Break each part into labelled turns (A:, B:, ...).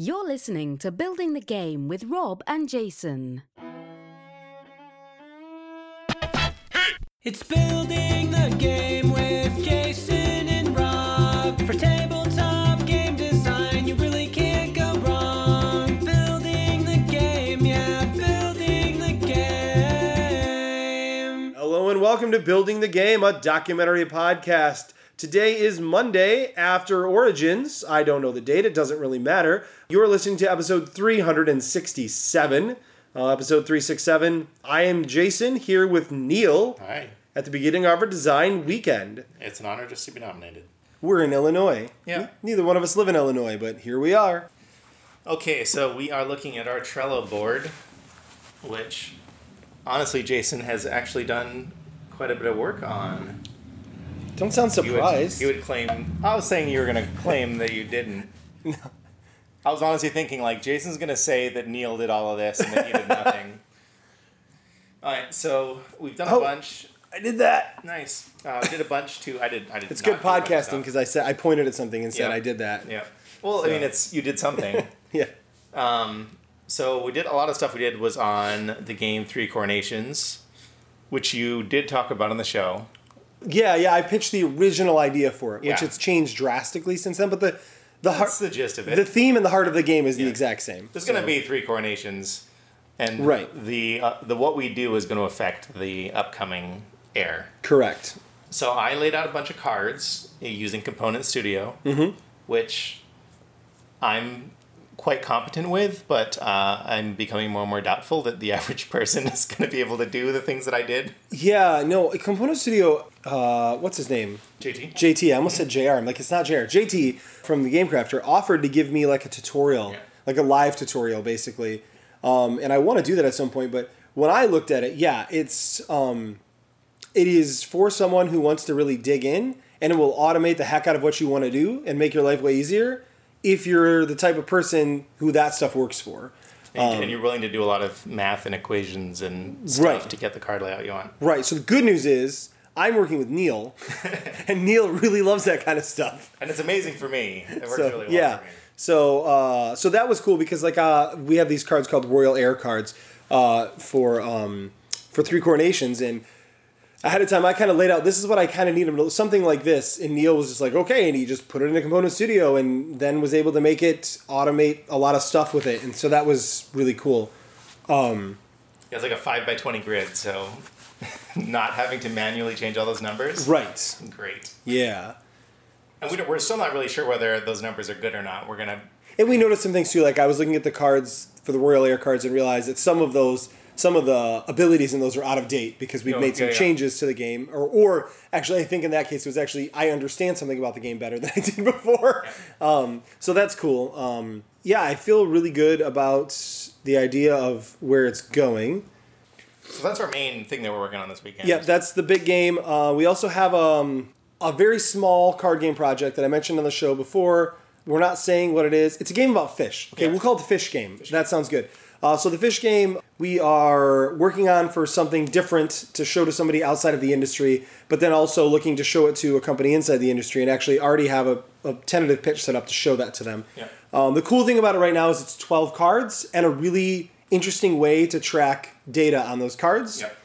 A: You're listening to Building the Game with Rob and Jason.
B: It's building the game with Jason and Rob. For tabletop game design, you really can't go wrong. Building the game, yeah, building the game.
C: Hello and welcome to Building the Game, a documentary podcast. Today is Monday after Origins. I don't know the date, it doesn't really matter. You're listening to episode 367. Uh, episode 367. I am Jason here with Neil
D: Hi.
C: at the beginning of our design weekend.
D: It's an honor just to be nominated.
C: We're in Illinois.
D: Yeah.
C: Neither one of us live in Illinois, but here we are.
D: Okay, so we are looking at our Trello board, which honestly Jason has actually done quite a bit of work on.
C: Don't sound
D: You would,
C: surprised.
D: you would claim. I was saying you were going to claim that you didn't. I was honestly thinking, like, Jason's going to say that Neil did all of this and that you did nothing. all right, so we've done
C: Oh.
D: a bunch.
C: I did that.
D: Nice. Uh, we did a bunch too. I did. I did.
C: It's good
D: do a bunch of
C: podcasting because I said I pointed at something and said
D: Yeah.
C: I did that.
D: Yeah. Well, I mean, it's you did something.
C: Yeah.
D: Um, so we did a lot of stuff we did was on the game Three Coronations, which you did talk about on the show.
C: Yeah, yeah. I pitched the original idea for it, which
D: Yeah.
C: it's changed drastically since then. But the the heart,
D: That's the gist of it.
C: the theme and the heart of the game is the exact same.
D: There's going to be three coronations, and
C: Right.
D: the uh, the what we do is going to affect the upcoming heir.
C: correct.
D: So I laid out a bunch of cards using Component Studio,
C: Mm-hmm.
D: which I'm quite competent with, but uh, I'm becoming more and more doubtful that the average person is going to be able to do the things that I did.
C: Yeah, no. Component Studio. Uh, what's his name?
D: JT.
C: JT. I almost said JR. I'm like, it's not JR. JT from the Game Crafter offered to give me like a tutorial,
D: Yeah.
C: like a live tutorial, basically. Um, and I want to do that at some point. But when I looked at it, yeah, it's um, it is for someone who wants to really dig in, and it will automate the heck out of what you want to do and make your life way easier. If you're the type of person who that stuff works for.
D: And, and you're willing to do a lot of math and equations and stuff
C: Right.
D: to get the card layout you want.
C: Right. So the good news is I'm working with Neil, and Neil really loves that kind of stuff.
D: And it's amazing for me. It works
C: So
D: really well
C: yeah.
D: for me.
C: So uh, so that was cool because like uh, we have these cards called Royal Heir cards uh, for um, for three coronations and. Ahead of time, I kind of laid out. This is what I kind of need him to something like this, and Neil was just like, "Okay," and he just put it in a component studio, and then was able to make it automate a lot of stuff with it, and so that was really cool.
D: Um, it's like a 5 by 20 grid, so not having to manually change all those numbers.
C: Right?
D: Great.
C: Yeah.
D: And we don't, we're still not really sure whether those numbers are good or not. We're to.
C: And we noticed some things too. Like I was looking at the cards for the Royal Heir cards and realized that some of those, some of the abilities in those are out of date because we've
D: Yeah,
C: made some
D: yeah, yeah.
C: changes to the game. Or, or actually, I think in that case it was actually I understand something about the game better than I did before. Um, so that's cool. Um, yeah, I feel really good about the idea of where it's going.
D: So that's our main thing that we're working on this weekend.
C: Yeah, that's the big game. Uh, we also have um, a very small card game project that I mentioned on the show before. We're not saying what it is. It's a game about fish. Okay,
D: Yeah.
C: we'll call it the fish game. that sounds good. Uh, so the fish game we are working on for something different to show to somebody outside of the industry, but then also looking to show it to a company inside the industry and actually already have a, a tentative pitch set up to show that to them.
D: Yeah.
C: Um, the cool thing about it right now is it's 12 cards and a really interesting way to track data on those cards.
D: Yep.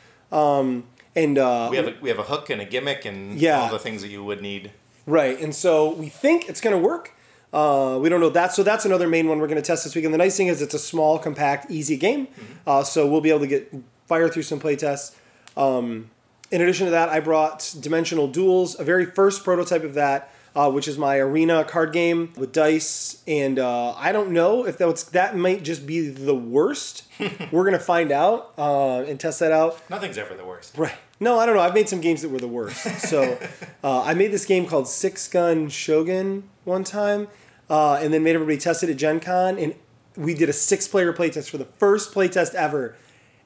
C: And uh,
D: We have a, we have a hook and a gimmick and
C: Yeah.
D: all the things that you would need.
C: Right, and so we think it's going to work. Uh, we don't know that, so that's another main one we're going to test this week. And the nice thing is, it's a small, compact, easy game, uh, so we'll be able to get fire through some play tests. Um, in addition to that, I brought Dimensional Duels, a very first prototype of that, uh, which is my arena card game with dice. And uh, I don't know if that's that might just be the worst. we're going to find out uh, and test that out.
D: Nothing's ever the worst.
C: Right. No, I don't know. I've made some games that were the worst. So uh, I made this game called Six Gun Shogun one time, uh, and then made everybody test it at Gen Con, and we did a six-player playtest for the first playtest ever.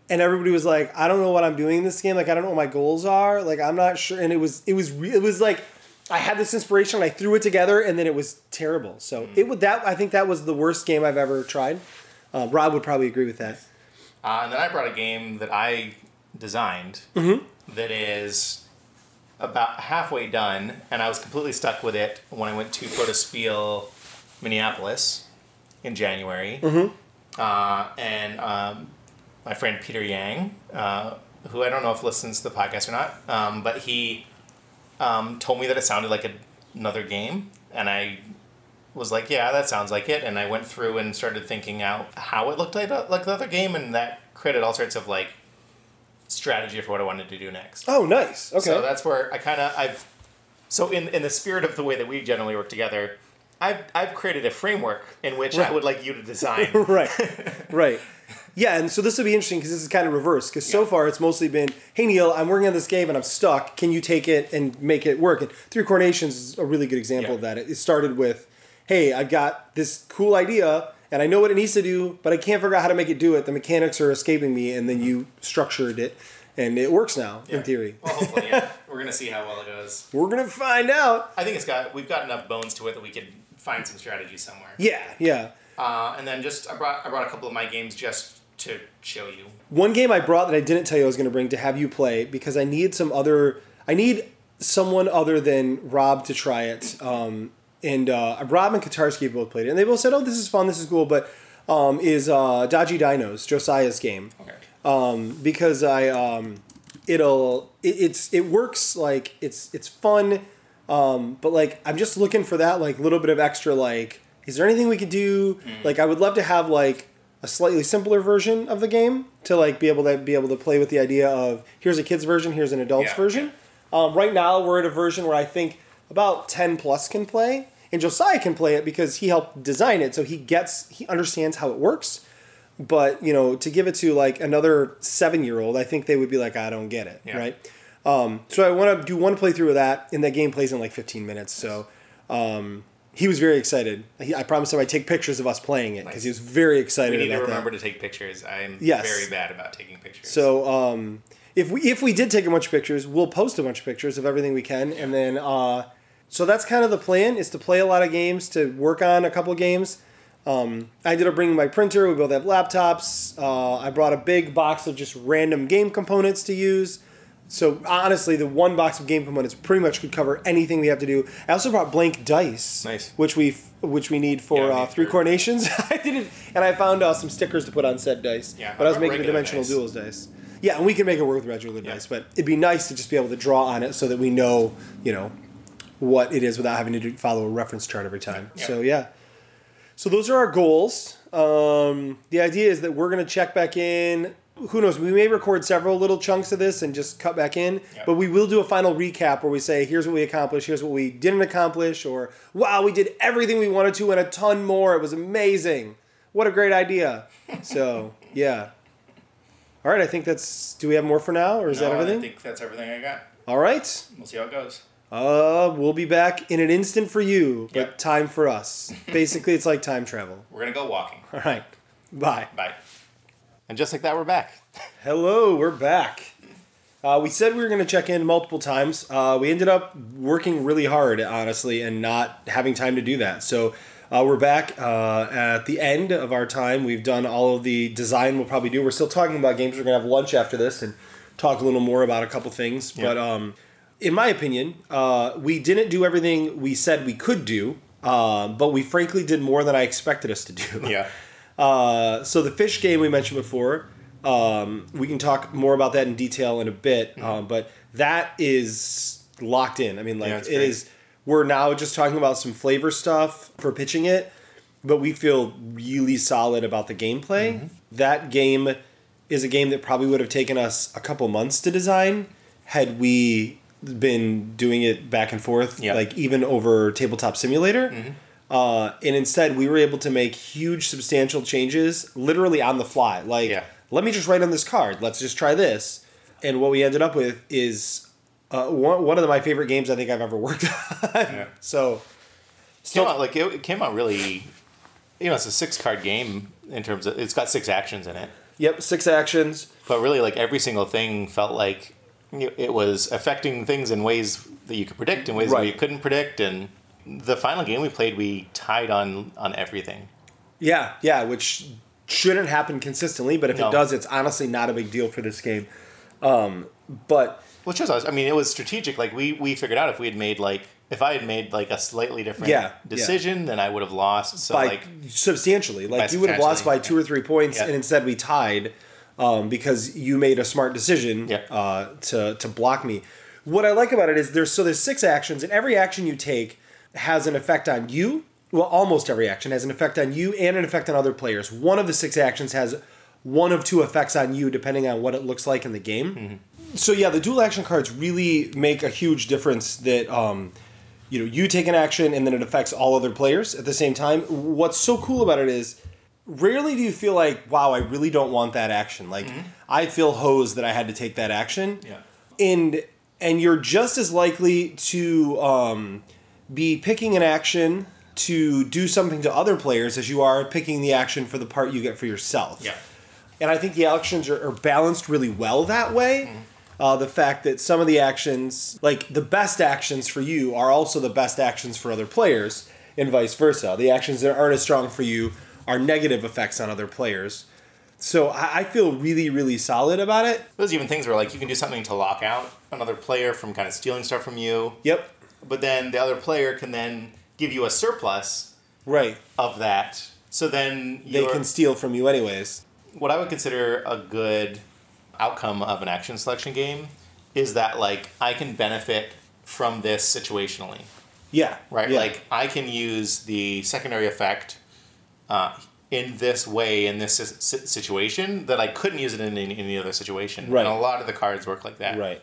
C: And everybody was like, "I don't know what I'm doing in this game. Like, I don't know what my goals are. Like, I'm not sure." And it was, it was, re- it was like, I had this inspiration, and I threw it together, and then it was terrible. So it would that I think that was the worst game I've ever tried. Uh, Rob would probably agree with that.
D: Uh, and then I brought a game that I designed
C: Mm-hmm.
D: that is about halfway done, and I was completely stuck with it when I went to Protospiel Minneapolis. in January,
C: Mm-hmm.
D: uh, and um, my friend Peter Yang, uh, who I don't know if listens to the podcast or not, um, but he um, told me that it sounded like a, another game, and I was like, "Yeah, that sounds like it." And I went through and started thinking out how it looked like like the other game, and that created all sorts of like strategy for what I wanted to do next.
C: Oh, nice. Okay.
D: So that's where I kind of I've so in in the spirit of the way that we generally work together, I've I've created a framework in which I would like you to design.
C: right, right. Yeah, and so this will be interesting because this is kind of reversed. Because so far it's mostly been, "Hey Neil, I'm working on this game and I'm stuck. Can you take it and make it work?" And Three Coronations is a really good example
D: Yeah.
C: of that. It it started with, "Hey, I've got this cool idea and I know what it needs to do, but I can't figure out how to make it do it. The mechanics are escaping me." And then you structured it, and it works now in theory.
D: Well, hopefully, yeah. We're gonna see how well it goes.
C: We're gonna find out.
D: I think it's got we've got enough bones to it that we could find some strategy somewhere.
C: Yeah, yeah.
D: Uh, and then just I brought I brought a couple of my games just to show you.
C: One game I brought that I didn't tell you I was going to bring to have you play because I need some other. I need someone other than Rob to try it. Um, and uh, Rob and Katarski both played it, and they both said, "Oh, this is fun. This is cool." But um, is uh, Dodgy Dinos Josiah's game
D: Okay.
C: um, because I um, it'll it, it's it works like it's it's fun, um, but like I'm just looking for that like little bit of extra like is there anything we could do like I would love to have like a slightly simpler version of the game to like be able to be able to play with the idea of here's a kids version here's an adults
D: Yeah,
C: version. Um, right now we're at a version where I think about ten plus can play. And Josiah can play it because he helped design it, so he gets he understands how it works but you know to give it to like another seven year old i think they would be like i don't get it
D: Yeah.
C: right um, so i want to do one playthrough of that and that game plays in like 15 minutes so um, he was very excited he, i promised him i'd take pictures of us playing it because he was very excited
D: We need to remember
C: that
D: to take pictures. I'm
C: Yes.
D: very bad about taking pictures.
C: so um, if we if we did take a bunch of pictures we'll post a bunch of pictures of everything we can and then uh, so that's kind of the plan is to play a lot of games to work on a couple of games um, I ended up bringing my printer. We both have laptops. Uh, I brought a big box of just random game components to use. So honestly, the one box of game components pretty much could cover anything we have to do. I also brought blank dice,
D: Nice.
C: which we which we need for
D: Yeah,
C: uh, three coronations. I didn't, and I found uh, some stickers to put on said dice.
D: Yeah,
C: but I was making the dimensional
D: dice.
C: duels dice. Yeah, and we can make it work with regular
D: Yeah.
C: dice, but it'd be nice to just be able to draw on it so that we know, you know, what it is without having to follow a reference chart every time.
D: Yeah.
C: So yeah. So those are our goals. Um, the idea is that we're going to check back in. Who knows? We may record several little chunks of this and just cut back in,
D: Yeah.
C: but we will do a final recap where we say, "Here's what we accomplished. Here's what we didn't accomplish," or "Wow, we did everything we wanted to and a ton more. It was amazing. What a great idea!" so yeah. All right, I think that's. Do we have more for now, or is
D: No,
C: that everything?
D: I think that's everything I got.
C: All right.
D: We'll see how it goes.
C: Uh, we'll be back in an instant for you, but
D: Yep.
C: time for us. Basically, it's like time travel.
D: We're gonna go walking.
C: All right. Bye.
D: Bye. And just like that, we're back.
C: Hello, we're back. Uh, we said we were going to check in multiple times. Uh, we ended up working really hard, honestly, and not having time to do that. So uh, we're back uh, at the end of our time. We've done all of the design we'll probably do. We're still talking about games. We're going to have lunch after this and talk a little more about a couple things. But um, in my opinion, uh, we didn't do everything we said we could do, uh, but we frankly did more than I expected us to do.
D: Yeah.
C: Uh, so the fish game we mentioned before, um, we can talk more about that in detail in a bit. Um, but that is locked in. I mean, like
D: Yeah,
C: it is. We're now just talking about some flavor stuff for pitching it, but we feel really solid about the gameplay.
D: Mm-hmm.
C: That game is a game that probably would have taken us a couple months to design had we been doing it back and forth,
D: Yeah.
C: like even over Tabletop Simulator.
D: Mm-hmm.
C: Uh, and instead, we were able to make huge, substantial changes literally on the fly. Like,
D: Yeah.
C: let me just write on this card. Let's just try this. And what we ended up with is uh, one, one of my favorite games I think I've ever worked on.
D: Yeah.
C: So,
D: Came out like it, it came out really. You know, it's a six card game in terms of it's got six actions in it,
C: yep, six actions.
D: but really like every single thing felt like it was affecting things in ways that you could predict, in ways that you couldn't predict, and the final game we played, we tied on on everything.
C: Yeah, yeah, which shouldn't happen consistently, but if
D: No.
C: it does, it's honestly not a big deal for this game. Um, but
D: Which was, I mean, it was strategic. Like we we figured out if we had made like if I had made like a slightly different
C: Yeah, yeah.
D: decision, then I would have lost. So
C: by
D: like,
C: substantially. Like you would have lost by two or three points,
D: Yeah.
C: and instead we tied um, because you made a smart decision
D: Yeah.
C: uh, to to block me. What I like about it is there's so there's six actions, and every action you take has an effect on you. Well, almost every action has an effect on you and an effect on other players. One of the six actions has one of two effects on you, depending on what it looks like in the game. So yeah, the dual action cards really make a huge difference. That um, you know, you take an action and then it affects all other players at the same time. What's so cool about it is rarely do you feel like, wow, I really don't want that action. Like I feel hosed that I had to take that action.
D: Yeah.
C: And and you're just as likely to um, be picking an action to do something to other players as you are picking the action for the part you get for yourself.
D: yeah,
C: And I think the actions are, are balanced really well that way. Uh, the fact that some of the actions, like the best actions for you, are also the best actions for other players, and vice versa. The actions that aren't as strong for you are negative effects on other players. So I, I feel really, really solid about it.
D: there's even things where like you can do something to lock out another player from kind of stealing stuff from you,
C: Yep.
D: But then the other player can then give you a surplus
C: Right.
D: of that. So then
C: They can steal from you anyways.
D: what I would consider a good outcome of an action selection game is that like I can benefit from this situationally,
C: Yeah.
D: right?
C: Yeah.
D: Like I can use the secondary effect uh, in this way in this si- si- situation that I couldn't use it in any, any other situation.
C: Right.
D: And a lot of the cards work like that.
C: Right.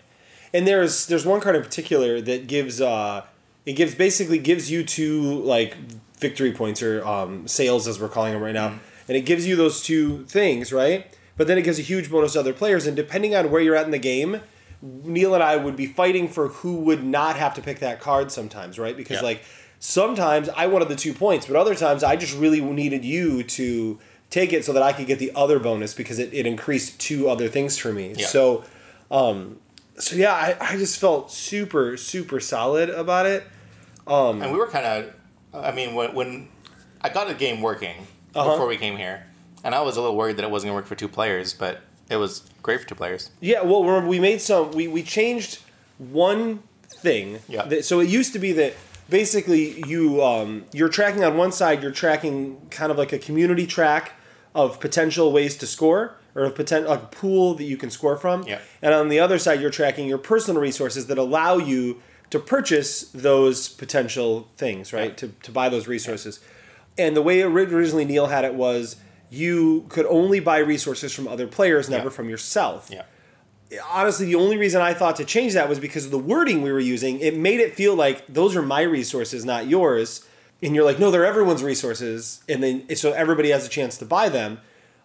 C: And there's there's one card in particular that gives uh it gives basically gives you two like victory points or um sales as we're calling them right now. And it gives you those two things, right? But then it gives a huge bonus to other players and depending on where you're at in the game, Neil and I would be fighting for who would not have to pick that card sometimes, right? Because
D: Yeah.
C: like sometimes I wanted the two points, but other times I just really needed you to take it so that I could get the other bonus because it, it increased two other things for me.
D: Yeah.
C: So um so yeah, I, I just felt super, super solid about it.
D: And we were kind of, I mean, when, when I got the game working
C: Uh-huh.
D: before we came here, and I was a little worried that it wasn't going to work for two players, but it was great for two players.
C: Yeah, well, remember we made some. We we changed one thing.
D: Yeah.
C: That, so it used to be that basically you um, you're tracking on one side. You're tracking kind of like a community track of potential ways to score or a potential like a pool that you can score from.
D: Yeah.
C: And on the other side, you're tracking your personal resources that allow you to purchase those potential things, right?
D: Yeah.
C: To to buy those resources. And the way originally Neil had it was you could only buy resources from other players, never
D: Yeah.
C: from yourself
D: Yeah.
C: honestly, the only reason I thought to change that was because of the wording we were using. It made it feel like those are my resources, not yours. And you're like, no, they're everyone's resources, and then so everybody has a chance to buy them.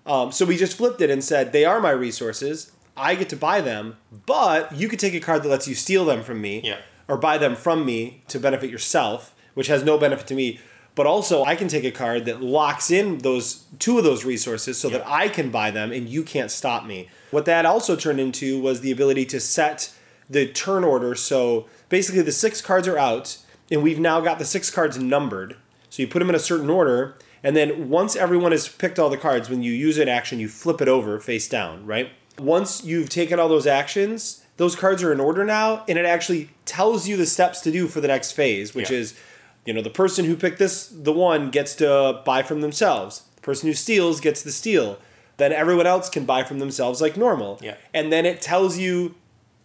C: Um, so we just flipped it and said they are my resources. I get to buy them, but you could take a card that lets you steal them from me,
D: Yeah.
C: or buy them from me to benefit yourself, which has no benefit to me. But also, I can take a card that locks in those two of those resources so that I can buy them and you can't stop me. What that also turned into was the ability to set the turn order. So basically, the six cards are out, and we've now got the six cards numbered. So you put them in a certain order, and then once everyone has picked all the cards, when you use an action, you flip it over face down, right? Once you've taken all those actions, those cards are in order now, and it actually tells you the steps to do for the next phase, which
D: Yeah.
C: is, you know, the person who picked this, the one, gets to buy from themselves. The person who steals gets the steal. Then everyone else can buy from themselves like normal.
D: Yeah.
C: And then it tells you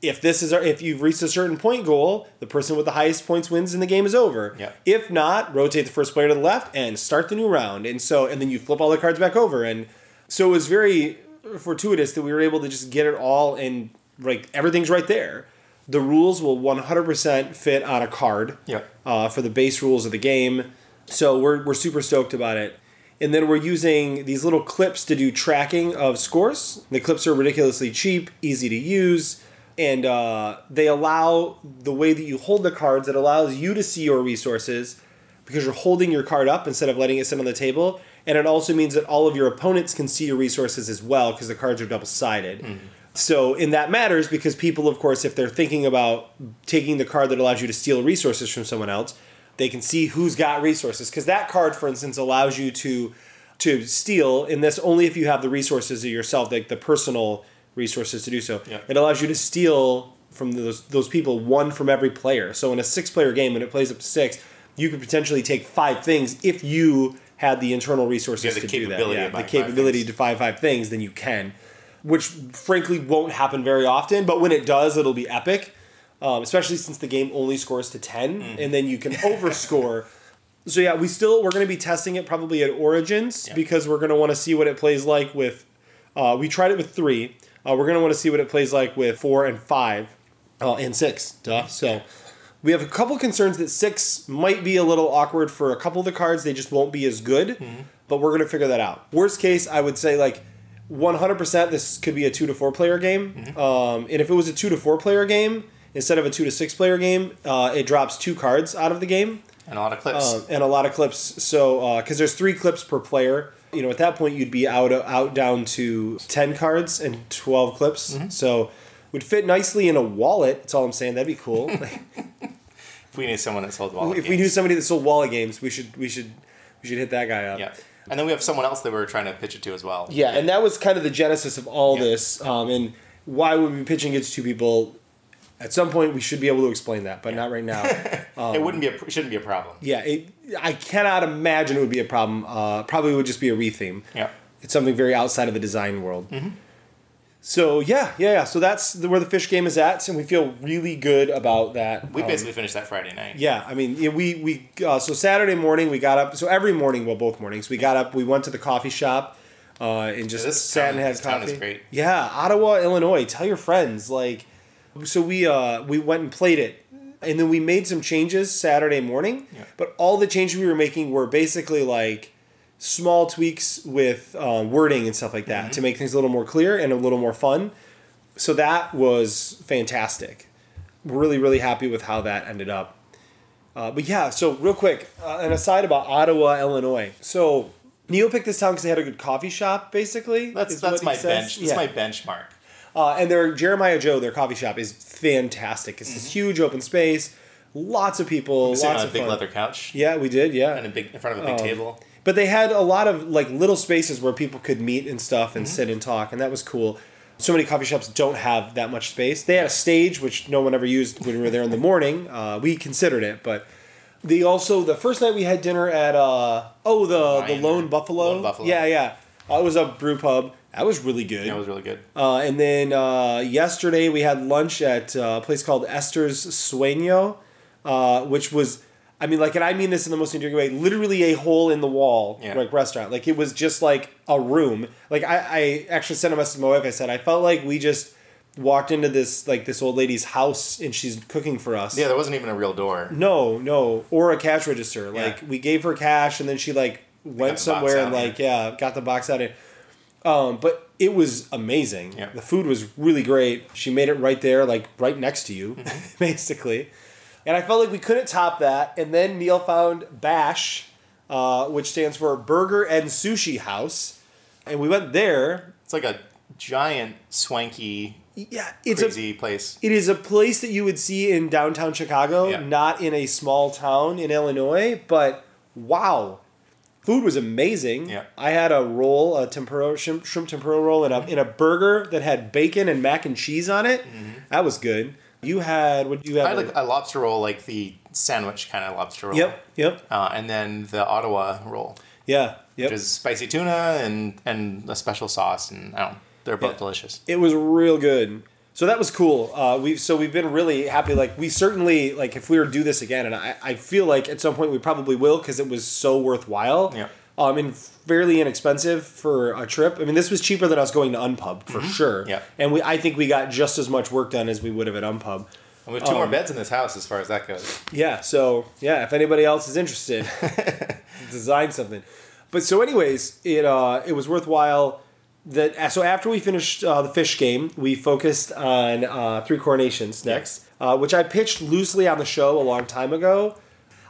C: if this is our, if you've reached a certain point goal, the person with the highest points wins and the game is over.
D: Yeah.
C: If not, rotate the first player to the left and start the new round. And so and then you flip all the cards back over. And so it was very fortuitous that we were able to just get it all and like everything's right there. The rules will 100% fit on a card
D: Yeah.
C: uh, for the base rules of the game. So we're, we're super stoked about it. And then we're using these little clips to do tracking of scores. The clips are ridiculously cheap, easy to use, and uh, they allow the way that you hold the cards, it allows you to see your resources because you're holding your card up instead of letting it sit on the table. And it also means that all of your opponents can see your resources as well because the cards are double sided. So, and that matters because people, of course, if they're thinking about taking the card that allows you to steal resources from someone else, they can see who's got resources. Because that card, for instance, allows you to to steal, and this only if you have the resources of yourself, like the personal resources to do so.
D: Yeah.
C: It allows you to steal from those those people one from every player. So in a six player game, when it plays up to six, you could potentially take five things if you had the internal resources
D: the
C: to do that. Yeah, the
D: buying five
C: capability to buy five things, then you can, which frankly won't happen very often. But when it does, it'll be epic, um, especially since the game only scores to 10
D: Mm.
C: and then you can overscore. So yeah, we still we're going to be testing it probably at Origins
D: Yeah.
C: because we're going to want to see what it plays like with. Uh, we tried it with three. Uh, we're going to want to see what it plays like with four and five, uh, and six. Duh. So we have a couple concerns that six might be a little awkward for a couple of the cards. They just won't be as good. But we're going to figure that out. Worst case, I would say like 100% this could be a two to four player game. Um, and if it was a two to four player game instead of a two to six player game, uh, it drops two cards out of the game
D: And a lot of clips.
C: um, and a lot of clips. So because there's three clips per player, you know, at that point you'd be out out down to ten cards and twelve clips.
D: Mm-hmm.
C: So would fit nicely in a wallet. That's all I'm saying. That'd be cool.
D: if we need someone that sold wallet
C: if we knew somebody that sold wallet games, we should we should we should hit that guy up.
D: Yeah. And then we have someone else that we're trying to pitch it to as well.
C: Yeah, and that was kind of the genesis of all
D: Yeah.
C: this. Um, and why would we be pitching it to two people? At some point, we should be able to explain that, but not right now.
D: it wouldn't be a, shouldn't be a problem.
C: yeah, it, I cannot imagine it would be a problem. Uh, probably would just be a retheme.
D: Yeah.
C: It's something very outside of the design world. So yeah, yeah, yeah. So that's the, where the fish game is at, and we feel really good about that.
D: We
C: Um,
D: basically finished that Friday night.
C: yeah, I mean, yeah, we we uh, so Saturday morning we got up. So every morning, well, both mornings, we got up. We went to the coffee shop, uh, and just
D: Yeah, this
C: sat
D: town-
C: and had coffee.
D: is great.
C: Yeah, Ottawa, Illinois. Tell your friends. Like, so we uh we went and played it, and then we made some changes Saturday morning.
D: Yeah.
C: But all the changes we were making were basically like small tweaks with um, wording and stuff like that
D: Mm-hmm.
C: to make things a little more clear and a little more fun. So that was fantastic. Really, really happy with how that ended up. Uh, but yeah, so real quick, uh, an aside about Ottawa, Illinois. So Neil picked this town because they had a good coffee shop, basically.
D: That's that's my
C: says.
D: bench. That's
C: Yeah.
D: my benchmark.
C: Uh, and their Jeremiah Joe, their coffee shop, is fantastic. It's this huge open space, lots of people,
D: Mm-hmm.
C: Lots
D: on a
C: of
D: big
C: fun.
D: leather couch
C: Yeah, we did. Yeah,
D: and a big in front of a big
C: Oh.
D: table.
C: but they had a lot of like little spaces where people could meet and stuff
D: Mm-hmm.
C: and sit and talk, and that was cool. So many coffee shops don't have that much space. They had a stage which no one ever used when we were there in the morning. Uh, we considered it, but they also the first night we had dinner at uh oh the
D: Lion
C: the Lone Buffalo.
D: Lone Buffalo.
C: Yeah, yeah. Uh, it was a brew pub. That was really good.
D: That was really good.
C: Uh, and then uh, yesterday we had lunch at uh, a place called Esther's Sueño, uh, which was, I mean, like, and I mean this in the most endearing way, literally a hole in the wall,
D: Yeah.
C: like restaurant. Like it was just like a room. Like I, I actually sent a message to my wife. I said I felt like we just walked into this like this old lady's house and she's cooking for us.
D: Yeah, there wasn't even a real door.
C: No, no, or a cash register. Like
D: Yeah.
C: we gave her cash, and then she like went somewhere and like yeah, got the box out. And, um, but it was amazing.
D: Yeah.
C: The food was really great. She made it right there, like right next to you,
D: Mm-hmm.
C: basically. And I felt like we couldn't top that. And then Neil found Bash, uh, which stands for Burger and Sushi House, and we went there.
D: It's like a giant, swanky,
C: Yeah, it's a
D: crazy place.
C: It is a place that you would see in downtown Chicago,
D: Yeah.
C: not in a small town in Illinois. But wow, food was amazing.
D: Yeah.
C: I had a roll, a tempura shrimp, shrimp tempura roll, and a in a burger that had bacon and mac and cheese on it. That was good. You had what did you had?
D: Mm-hmm. I had like a lobster roll, like the sandwich kind of lobster roll.
C: yep, yep,
D: Uh, and then the Ottawa roll,
C: yeah, yep.
D: which is spicy tuna and and a special sauce, and I don't. They're both
C: Yeah.
D: delicious.
C: It was real good. So that was cool. Uh, we've so we've been really happy. Like we certainly like if we were to do this again, and I, I feel like at some point we probably will because it was so worthwhile.
D: Yeah.
C: Um, and fairly inexpensive for a trip. I mean, this was cheaper than us going to Unpub for sure.
D: Mm-hmm. Yeah.
C: And we I think we got just as much work done as we would have at Unpub.
D: And we have two
C: Um,
D: more beds in this house, as far as that goes.
C: Yeah, so yeah, if anybody else is interested, design something. But so, anyways, it uh, it was worthwhile. That so after we finished uh, the fish game, we focused on uh, three coronations next, uh, which I pitched loosely on the show a long time ago.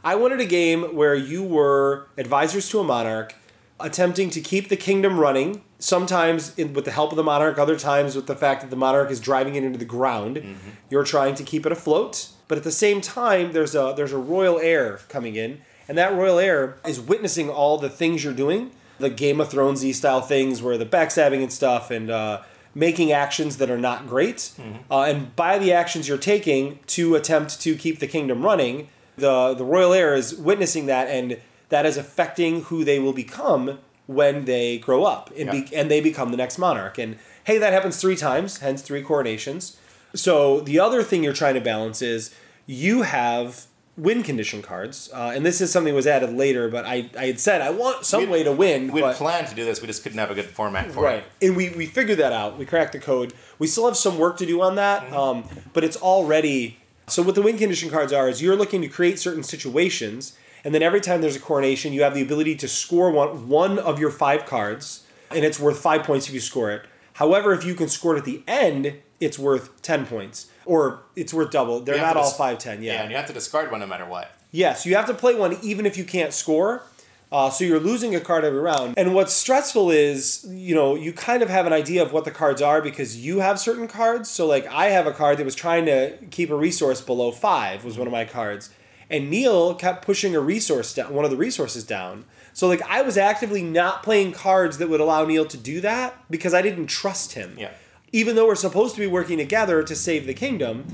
C: I wanted a game where you were advisors to a monarch, attempting to keep the kingdom running. Sometimes in, with the help of the monarch, other times with the fact that the monarch is driving it into the ground. You're trying to keep it afloat, but at the same time, there's a there's a royal heir coming in, and that royal heir is witnessing all the things you're doing, the Game of Thronesy style things, where the backstabbing and stuff, and uh, making actions that are not great, uh, and by the actions you're taking to attempt to keep the kingdom running, the the royal heir is witnessing that, and that is affecting who they will become when they grow up and, be, and they become the next monarch. And hey, that happens three times, hence three coronations. So the other thing you're trying to balance is you have win condition cards, uh, and this is something that was added later. But I, I had said I want some
D: We'd-
C: way to win.
D: We'd
C: but,
D: planned to do this, we just couldn't have a good format for
C: right,
D: it.
C: Right, and we we figured that out. We cracked the code. We still have some work to do on that,
D: Mm-hmm.
C: um, but it's already. So what the win condition cards are is you're looking to create certain situations, and then every time there's a coronation, you have the ability to score one one of your five cards, and it's worth five points if you score it. However, if you can score it at the end, it's worth ten points, or it's worth double. They're not all
D: dis-
C: five ten.
D: Yeah, and you have to discard one no matter what.
C: Yes, you have to play one even if you can't score. Uh, so you're losing a card every round. And what's stressful is, you know, you kind of have an idea of what the cards are because you have certain cards. So like I have a card that was trying to keep a resource below five was one of my cards, and Neil kept pushing a resource down, one of the resources down. So like I was actively not playing cards that would allow Neil to do that because I didn't trust him.
D: Yeah.
C: Even though we're supposed to be working together to save the kingdom,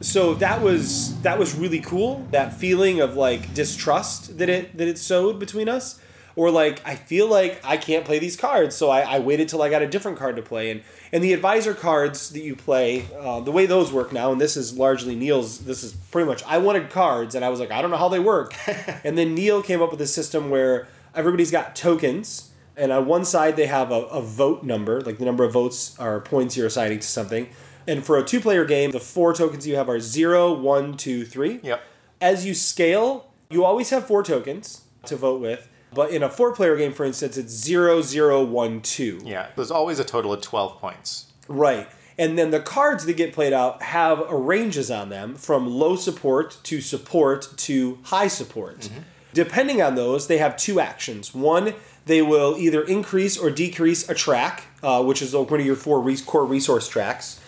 C: so that was that was really cool that feeling of like distrust that it that it sowed between us. Or like i feel like i can't play these cards so i, I waited till i got a different card to play. And and the advisor cards that you play uh, the way those work now and this is largely neil's this is pretty much i wanted cards and i was like i don't know how they work. And then neil came up with a system where everybody's got tokens and on one side they have a, a vote number like the number of votes or points you're assigning to something and for a two player game, the four tokens you have are zero, one, two, three.
D: Yep.
C: As you scale, you always have four tokens to vote with. But in a four player game, for instance, it's zero, zero, one, two.
D: Yeah, there's always a total of 12 points.
C: Right. And then the cards that get played out have ranges on them from low support to support to high support. Mm-hmm. Depending on those, they have two actions. One, they will either increase or decrease a track, uh, which is one of your four res- core resource tracks.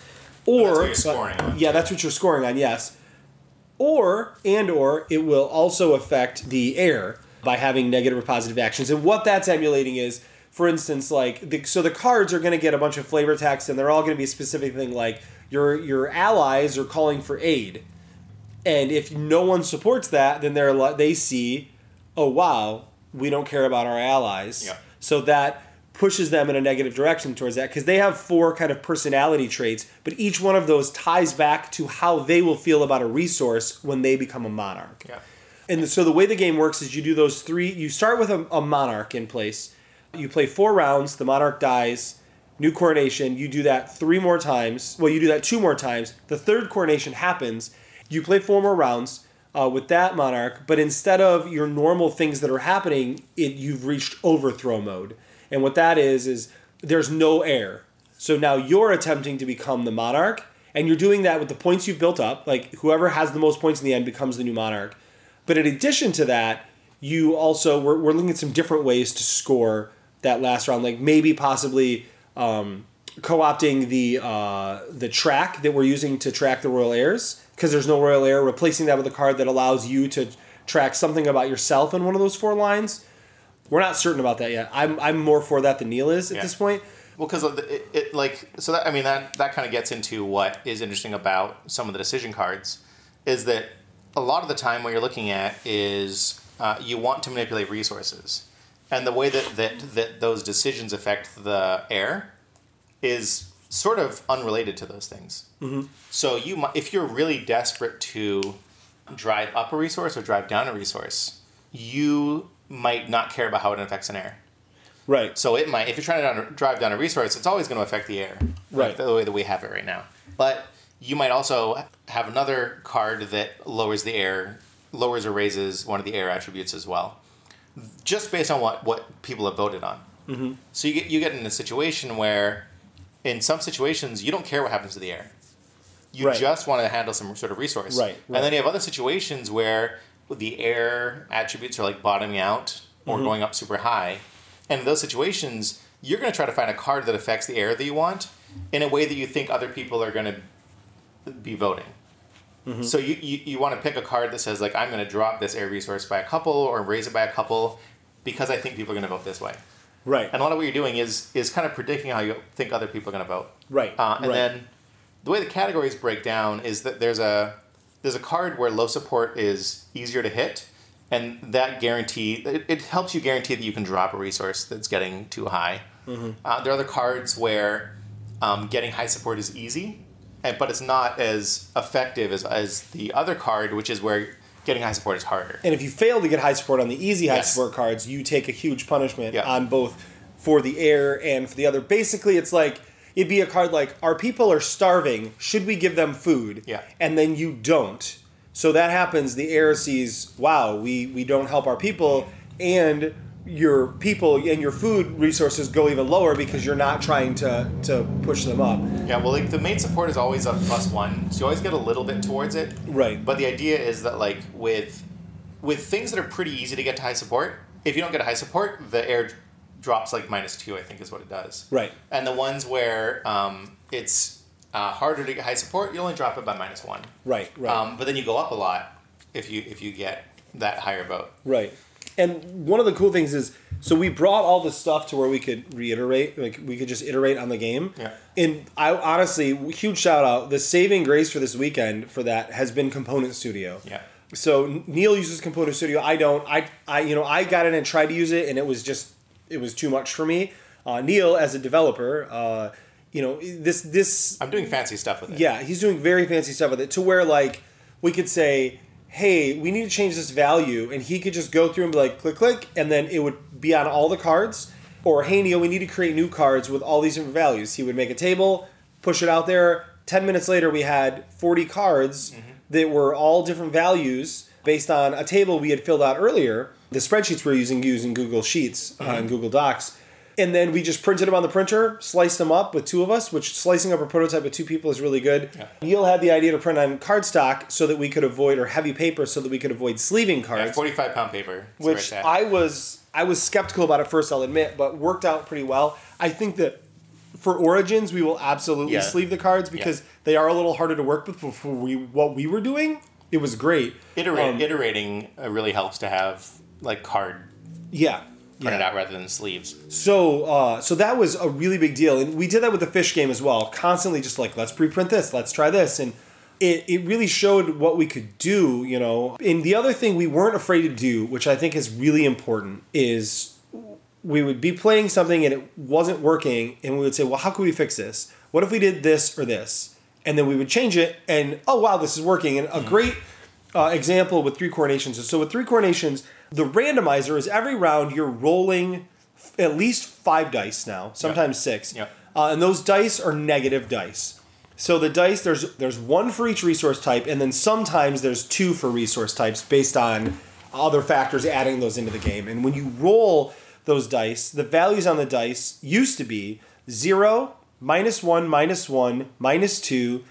C: Or
D: That's what you're scoring on.
C: yeah, that's what you're scoring on. Yes, or and or it will also affect the heir by having negative or positive actions. And what that's emulating is, for instance, like the, so the cards are going to get a bunch of flavor text, and they're all going to be a specific thing. Like your your allies are calling for aid, and if no one supports that, then they're they see, oh wow, we don't care about our allies.
D: Yeah.
C: So that pushes them in a negative direction towards that because they have four kind of personality traits, but each one of those ties back to how they will feel about a resource when they become a monarch.
D: Yeah.
C: And so the way the game works is you do those three. You start with a, a monarch in place. You play four rounds. The monarch dies. New coronation. You do that three more times. Well, you do that two more times. The third coronation happens. You play four more rounds uh, with that monarch, but instead of your normal things that are happening, it you've reached overthrow mode. And what that is is there's no heir. So now you're attempting to become the monarch, and you're doing that with the points you've built up. Like whoever has the most points in the end becomes the new monarch. But in addition to that, you also we're, we're looking at some different ways to score that last round. Like maybe possibly um, co-opting the uh, the track that we're using to track the royal heirs because there's no royal heir. Replacing that with a card that allows you to track something about yourself in one of those four lines. We're not certain about that yet. I'm, I'm more for that than Neil is at
D: Yeah.
C: this point.
D: Well, because it, it like so that I mean that that kind of gets into what is interesting about some of the decision cards is that a lot of the time what you're looking at is uh, you want to manipulate resources, and the way that that that those decisions affect the heir is sort of unrelated to those things. Mm-hmm. So you might, if you're really desperate to drive up a resource or drive down a resource, you might not care about how it affects an heir.
C: Right.
D: So it might, if you're trying to drive down a resource, it's always going to affect the heir,
C: Right.
D: The way that we have it right now. But you might also have another card that lowers the heir, lowers or raises one of the heir attributes as well, just based on what what people have voted on. Mm-hmm. So you get you get in a situation where, in some situations, you don't care what happens to the heir. You
C: Right.
D: just want to handle some sort of resource.
C: Right, right.
D: And then you have other situations where the heir attributes are like bottoming out or
C: Mm-hmm.
D: going up super high. And in those situations, you're going to try to find a card that affects the heir that you want in a way that you think other people are going to be voting.
C: Mm-hmm.
D: So you, you, you want to pick a card that says like I'm going to drop this heir resource by a couple or raise it by a couple because I think people are going to vote this way.
C: Right.
D: And a lot of what you're doing is is kind of predicting how you think other people are going to vote.
C: Right,
D: Uh, and
C: right.
D: then the way the categories break down is that there's a there's a card where low support is easier to hit, and that guarantee it, it helps you guarantee that you can drop a resource that's getting too high.
C: Mm-hmm.
D: Uh, there are other cards where um, getting high support is easy, and, but it's not as effective as, as the other card, which is where getting high support is harder.
C: And if you fail to get high support on the easy high
D: Yes.
C: support cards, you take a huge punishment
D: Yeah.
C: on both for the heir and for the other. Basically, it's like it'd be a card like our people are starving. Should we give them food?
D: Yeah.
C: And then you don't. So that happens. The heir sees, wow, we we don't help our people, and your people and your food resources go even lower because you're not trying to to push them up.
D: Yeah, well, like the main support is always a plus one, so you always get a little bit towards it.
C: Right.
D: But the idea is that like with with things that are pretty easy to get to high support, if you don't get a high support, the air drops like minus two. I think is what it does.
C: Right.
D: And the ones where um, it's uh, harder to get high support, you only drop it by minus one.
C: Right. Right.
D: Um, but then you go up a lot if you if you get that higher vote.
C: Right. And one of the cool things is so we brought all the stuff to where we could reiterate, like we could just iterate on the game.
D: Yeah.
C: And I honestly, huge shout out. The saving grace for this weekend for that has been Component Studio.
D: Yeah.
C: So Neil uses Component Studio. I don't. I I you know I got in and tried to use it, and it was just it was too much for me. Uh, Neil, as a developer, uh, you know this this
D: I'm doing fancy stuff with it.
C: yeah, he's doing very fancy stuff with it to where like we could say, "Hey, we need to change this value," and he could just go through and be like, "Click, click," and then it would be on all the cards. Or, "Hey, Neil, we need to create new cards with all these different values." He would make a table, push it out there. Ten minutes later, we had forty cards that were all different values based on a table we had filled out earlier. The spreadsheets we were using using Google Sheets uh, and Google Docs. And then we just printed them on the printer, sliced them up with two of us, which slicing up a prototype with two people is really good.
D: Yeah.
C: Neil had the idea to print on cardstock so that we could avoid, or heavy paper so that we could avoid sleeving
D: Yeah,
C: cards,
D: 45 pound paper.
C: which. I was I was skeptical about at first, I'll admit, but worked out pretty well. I think that for Origins, we will absolutely
D: Yeah.
C: sleeve the cards because they are a little harder to work with for for we, what we were doing. It was great.
D: Iterate,
C: Um,
D: iterating uh, really helps to have like card
C: Yeah.
D: printed
C: yeah.
D: out rather than sleeves.
C: So, uh, so that was a really big deal, and we did that with the fish game as well. Constantly, just like let's preprint this, let's try this, and it it really showed what we could do, you know. And the other thing we weren't afraid to do, which I think is really important, is we would be playing something and it wasn't working, and we would say, well, how could we fix this? What if we did this or this? And then we would change it, and oh wow, this is working. And a great uh, example with three coronations. So with three coronations, the randomizer is every round you're rolling f- at least five dice now, sometimes six,
D: Yeah.
C: uh, and those dice are negative dice. So the dice there's there's one for each resource type, and then sometimes there's two for resource types based on other factors adding those into the game. And when you roll those dice, the values on the dice used to be zero, minus one, minus one, minus two,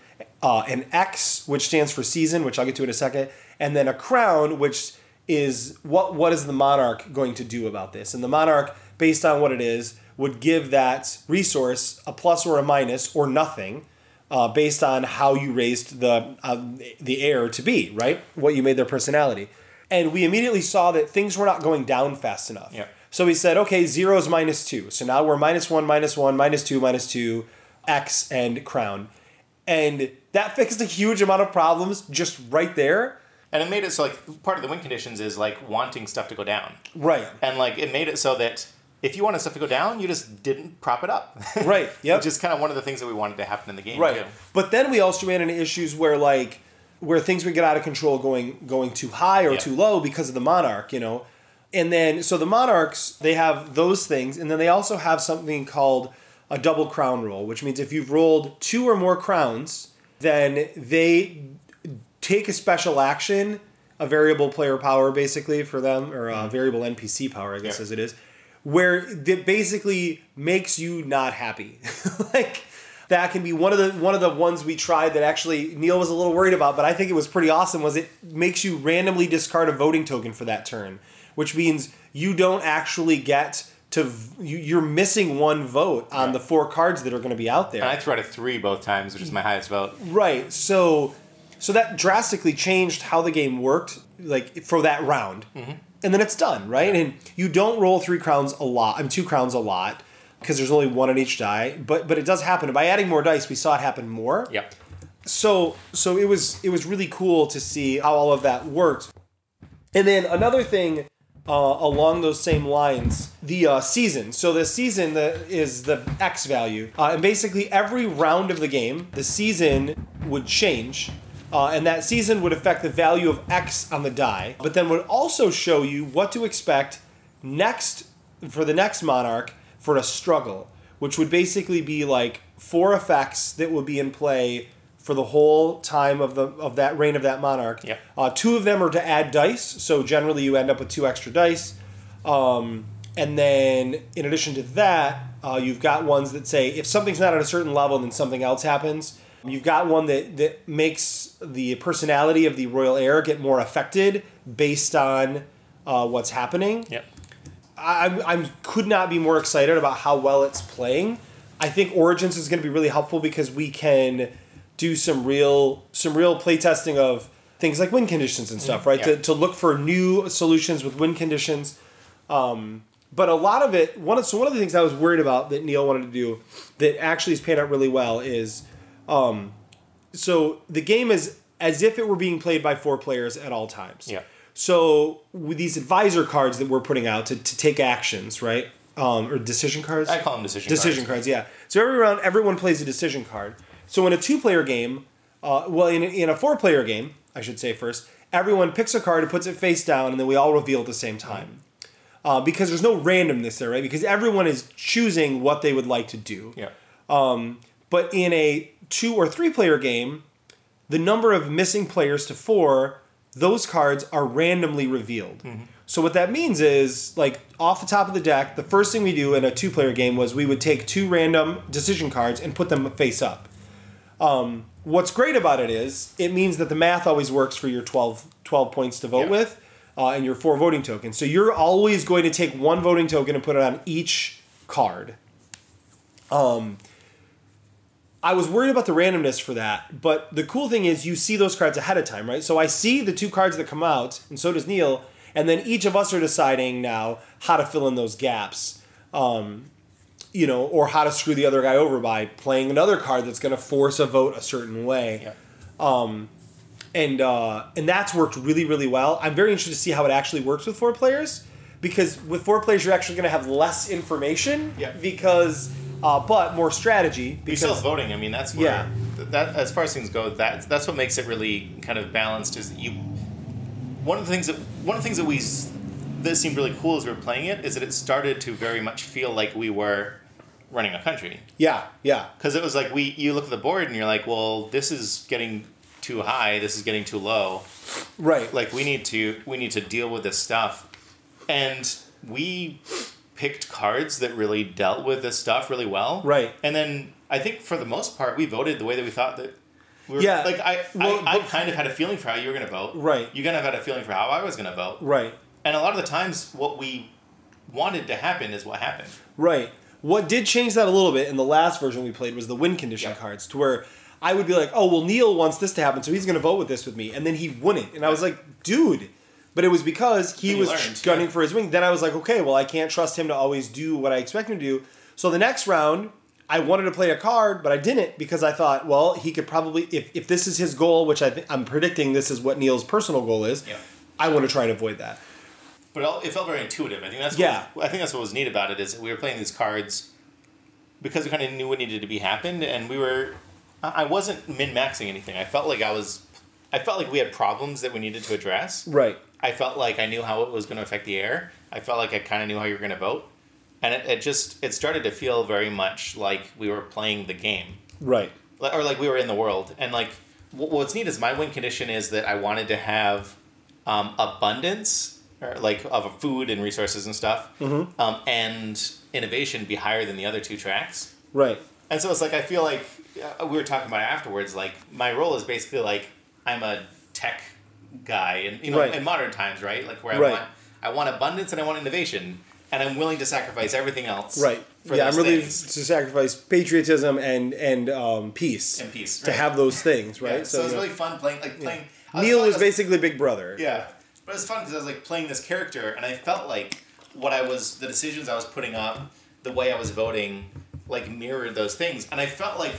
C: uh, an X, which stands for season, which I'll get to in a second, and then a crown, which is what what is the monarch going to do about this? And the monarch, based on what it is, would give that resource a plus or a minus or nothing, uh, based on how you raised the uh, the heir to be right, what you made their personality. And we immediately saw that things were not going down fast enough.
D: Yeah.
C: So we said, okay, zero is minus two. So now we're minus one, minus one, minus two, minus two, X and crown. And that fixed a huge amount of problems just right there.
D: And it made it so like part of the win conditions is like wanting stuff to go down.
C: Right.
D: And like it made it so that if you wanted stuff to go down, you just didn't prop it up.
C: Right. Yep.
D: Which is kind of one of the things that we wanted to happen in the game
C: Right.
D: too.
C: But then we also ran into issues where like where things would get out of control going going too high or
D: Yeah.
C: too low because of the monarch, you know. And then so the monarchs, they have those things, and then they also have something called a double crown roll, which means if you've rolled two or more crowns, then they take a special action, a variable player power basically for them, or a mm-hmm. variable NPC power, I guess
D: Yeah.
C: as it is, where that basically makes you not happy. like that can be one of the one of the ones we tried that actually Neil was a little worried about, but I think it was pretty awesome. Was it makes you randomly discard a voting token for that turn, which means you don't actually get to v- you, you're missing one vote on
D: Right.
C: the four cards that are going to be out there.
D: And I threw out a three both times, which is my highest vote.
C: Right. So so that drastically changed how the game worked, like for that round. and then it's done, right? And you don't roll three crowns a lot. I mean, two crowns a lot because there's only one on each die. But but it does happen. And by adding more dice, we saw it happen more.
D: Yep.
C: So so it was it was really cool to see how all of that worked. And then another thing uh, along those same lines, the uh, season. So the season the, is the X value, uh, and basically every round of the game, the season would change. Uh, and that season would affect the value of X on the die, but then would also show you what to expect next for the next monarch for a struggle, which would basically be like four effects that would be in play for the whole time of the of that reign of that monarch.
D: Yep.
C: Uh, two of them are to add dice, so generally you end up with two extra dice. Um, and then in addition to that, uh, you've got ones that say if something's not at a certain level, then something else happens. You've got one that, that makes the personality of the royal heir get more affected based on uh, what's happening.
D: Yep.
C: I, I could not be more excited about how well it's playing. I think Origins is going to be really helpful because we can do some real some real play testing of things like win conditions and stuff, right?
D: Yeah.
C: To, to look for new solutions with win conditions. Um, but a lot of it, one of, so one of the things I was worried about that Neil wanted to do that actually has panned out really well is, um, so the game is as if it were being played by four players at all times.
D: Yeah.
C: So with these advisor cards that we're putting out to, to take actions, right? Um, or decision cards.
D: I call them decision
C: decision
D: cards.
C: cards. Yeah. So every round, everyone plays a decision card. So in a two-player game, uh, well, in a, in a four-player game, I should say first, everyone picks a card and puts it face down, and then we all reveal at the same time. Uh, because there's no randomness there, right? Because everyone is choosing what they would like to do.
D: Yeah.
C: Um, but in a two or three player game, the number of missing players to four, those cards are randomly revealed. So what that means is, like off the top of the deck, the first thing we do in a two player game was we would take two random decision cards and put them face up. Um, what's great about it is it means that the math always works for your 12, 12 points to vote
D: Yeah.
C: with uh, and your four voting tokens. So you're always going to take one voting token and put it on each card. I was worried about the randomness for that, but the cool thing is you see those cards ahead of time, right? So I see the two cards that come out, and so does Neil, and then each of us are deciding now how to fill in those gaps, um, you know, or how to screw the other guy over by playing another card that's going to force a vote a certain way,
D: Yeah.
C: and uh, and that's worked really really well. I'm very interested to see how it actually works with four players, because with four players you're actually going to have less information,
D: Yeah.
C: because uh, but more strategy.
D: You
C: Because
D: still voting. I mean, that's where
C: Yeah.
D: that as far as things go, that that's what makes it really kind of balanced. Is that you one of the things that one of the things that we that seemed really cool as we were playing it is that it started to very much feel like we were running a country
C: yeah yeah
D: because it was like we you look at the board and you're like, well, this is getting too high, this is getting too low.
C: right
D: Like we need to we need to deal with this stuff, and we picked cards that really dealt with this stuff really well.
C: Right.
D: And then I think for the most part we voted the way that we thought that. We were,
C: Yeah.
D: Like I,
C: Well,
D: I, I kind of had a feeling for how you were going to vote.
C: Right.
D: You kind of had a feeling for how I was going to vote.
C: right
D: And a lot of the times, what we wanted to happen is what happened.
C: Right. What did change that a little bit in the last version we played was the win condition
D: Yeah.
C: cards, to where I would be like, "Oh, well, Neil wants this to happen, so he's going to vote with this with me," and then he wouldn't, and I was like, "Dude." But it was because he
D: you
C: was
D: learned,
C: gunning
D: yeah.
C: for his wing. Then I was like, okay, well, I can't trust him to always do what I expect him to do. So the next round, I wanted to play a card, but I didn't because I thought, well, he could probably, if, if this is his goal, which I th- I'm predicting this is what Neil's personal goal is,
D: Yeah.
C: I want to try and avoid that.
D: But it felt very intuitive. I think that's
C: Yeah.
D: What, I think that's what was neat about it is that we were playing these cards because we kind of knew what needed to be happened, and we were. I I wasn't min maxing anything. I felt like I was. I felt like we had problems that we needed to address.
C: Right.
D: I felt like I knew how it was going to affect the heir. I felt like I kind of knew how you were going to vote, and it, it just it started to feel very much like we were playing the game
C: Right.
D: Or like we were in the world and like what's neat is my win condition is that i wanted to have um, abundance or like of food and resources and stuff um, and innovation be higher than the other two tracks
C: Right.
D: and so it's like i feel like uh, we were talking about it afterwards like my role is basically like i'm a tech guy and you know
C: Right.
D: in modern times right like where i
C: Right.
D: want i want abundance and i want innovation and i'm willing to sacrifice everything else
C: Right.
D: for
C: yeah, I'm
D: things.
C: to sacrifice patriotism and and um, peace.
D: And peace,
C: To
D: right.
C: have those things, right?
D: Yeah, so, it's
C: you know,
D: really fun playing like playing was
C: Neil was basically Big Brother.
D: Yeah. But it was fun because I was like playing this character, and I felt like what I was, the decisions I was putting up, the way I was voting, like mirrored those things, and I felt like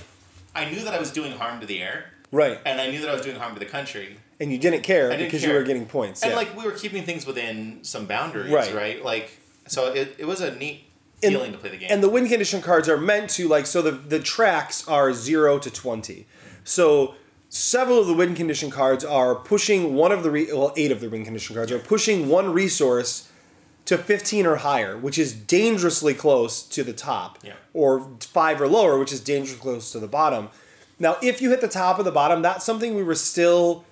D: I knew that I was doing harm to the heir,
C: Right.
D: and I knew that I was doing harm to the country,
C: And you didn't care
D: didn't
C: because
D: care.
C: you were getting points.
D: and
C: yeah.
D: like we were keeping things within some boundaries,
C: Right.
D: right? Like, so it, it was a neat
C: And-
D: feeling to play the game.
C: And the win condition cards are meant to like so the the tracks are zero to twenty. So several of the win condition cards are pushing one of the re- well eight of the win condition cards are pushing one resource to 15 or higher, which is dangerously close to the top,
D: Yeah.
C: or five or lower, which is dangerously close to the bottom. Now, if you hit the top of the bottom, that's something we were still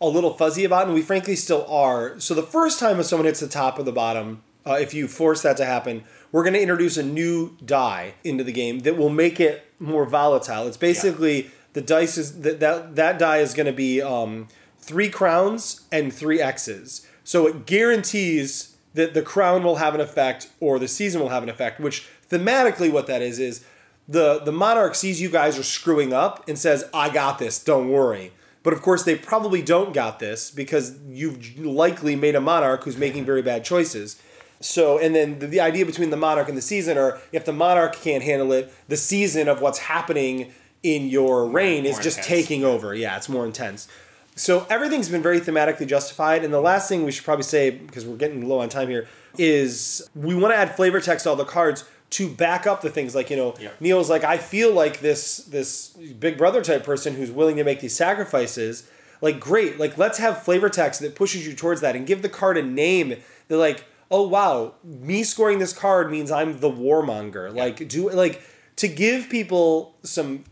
C: a little fuzzy about, and we frankly still are. So the first time if someone hits the top of the bottom, uh, if you force that to happen, we're going to introduce a new die into the game that will make it more volatile. It's basically the dice is that that, that die is going to be um, three crowns and three X's. So it guarantees that the crown will have an effect or the season will have an effect. Which thematically, what that is is the the monarch sees you guys are screwing up and says, "I got this. Don't worry." But of course, they probably don't got this because you've likely made a monarch who's making very bad choices. So, and then the, the idea between the monarch and the season are if the monarch can't handle it, the season of what's happening in your reign is just
D: intense.
C: taking over. Yeah, it's more intense. So everything's been very thematically justified. And the last thing we should probably say, because we're getting low on time here, is we want to add flavor text to all the cards to back up the things. Like you know,
D: Yeah.
C: Neil's like, I feel like this this Big Brother type person who's willing to make these sacrifices. Like great, like let's have flavor text that pushes you towards that and give the card a name. They're like, oh wow, me scoring this card means I'm the warmonger. Like do like to give people some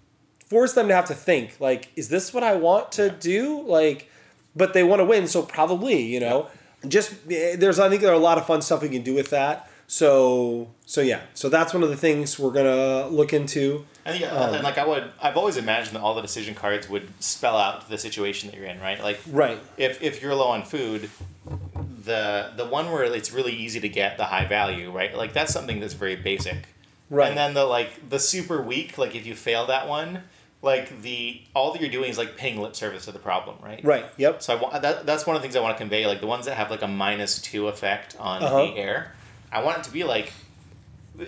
C: force them to have to think like is this what i want to do like but they want to win so probably you know just eh, there's i think there are a lot of fun stuff we can do with that so so yeah so that's one of the things we're gonna look into
D: I think,
C: Um,
D: and like I would, I've always imagined that all the decision cards would spell out the situation that you're in, right? Like,
C: right
D: if if you're low on food, the the one where it's really easy to get the high value, right? Like that's something that's very basic.
C: Right.
D: And then the like the super weak, like if you fail that one, like the all that you're doing is like paying lip service to the problem, right?
C: right yep
D: So I want that, that's one of the things I want to convey. Like the ones that have like a minus two effect on
C: Uh-huh.
D: the heir, I want it to be like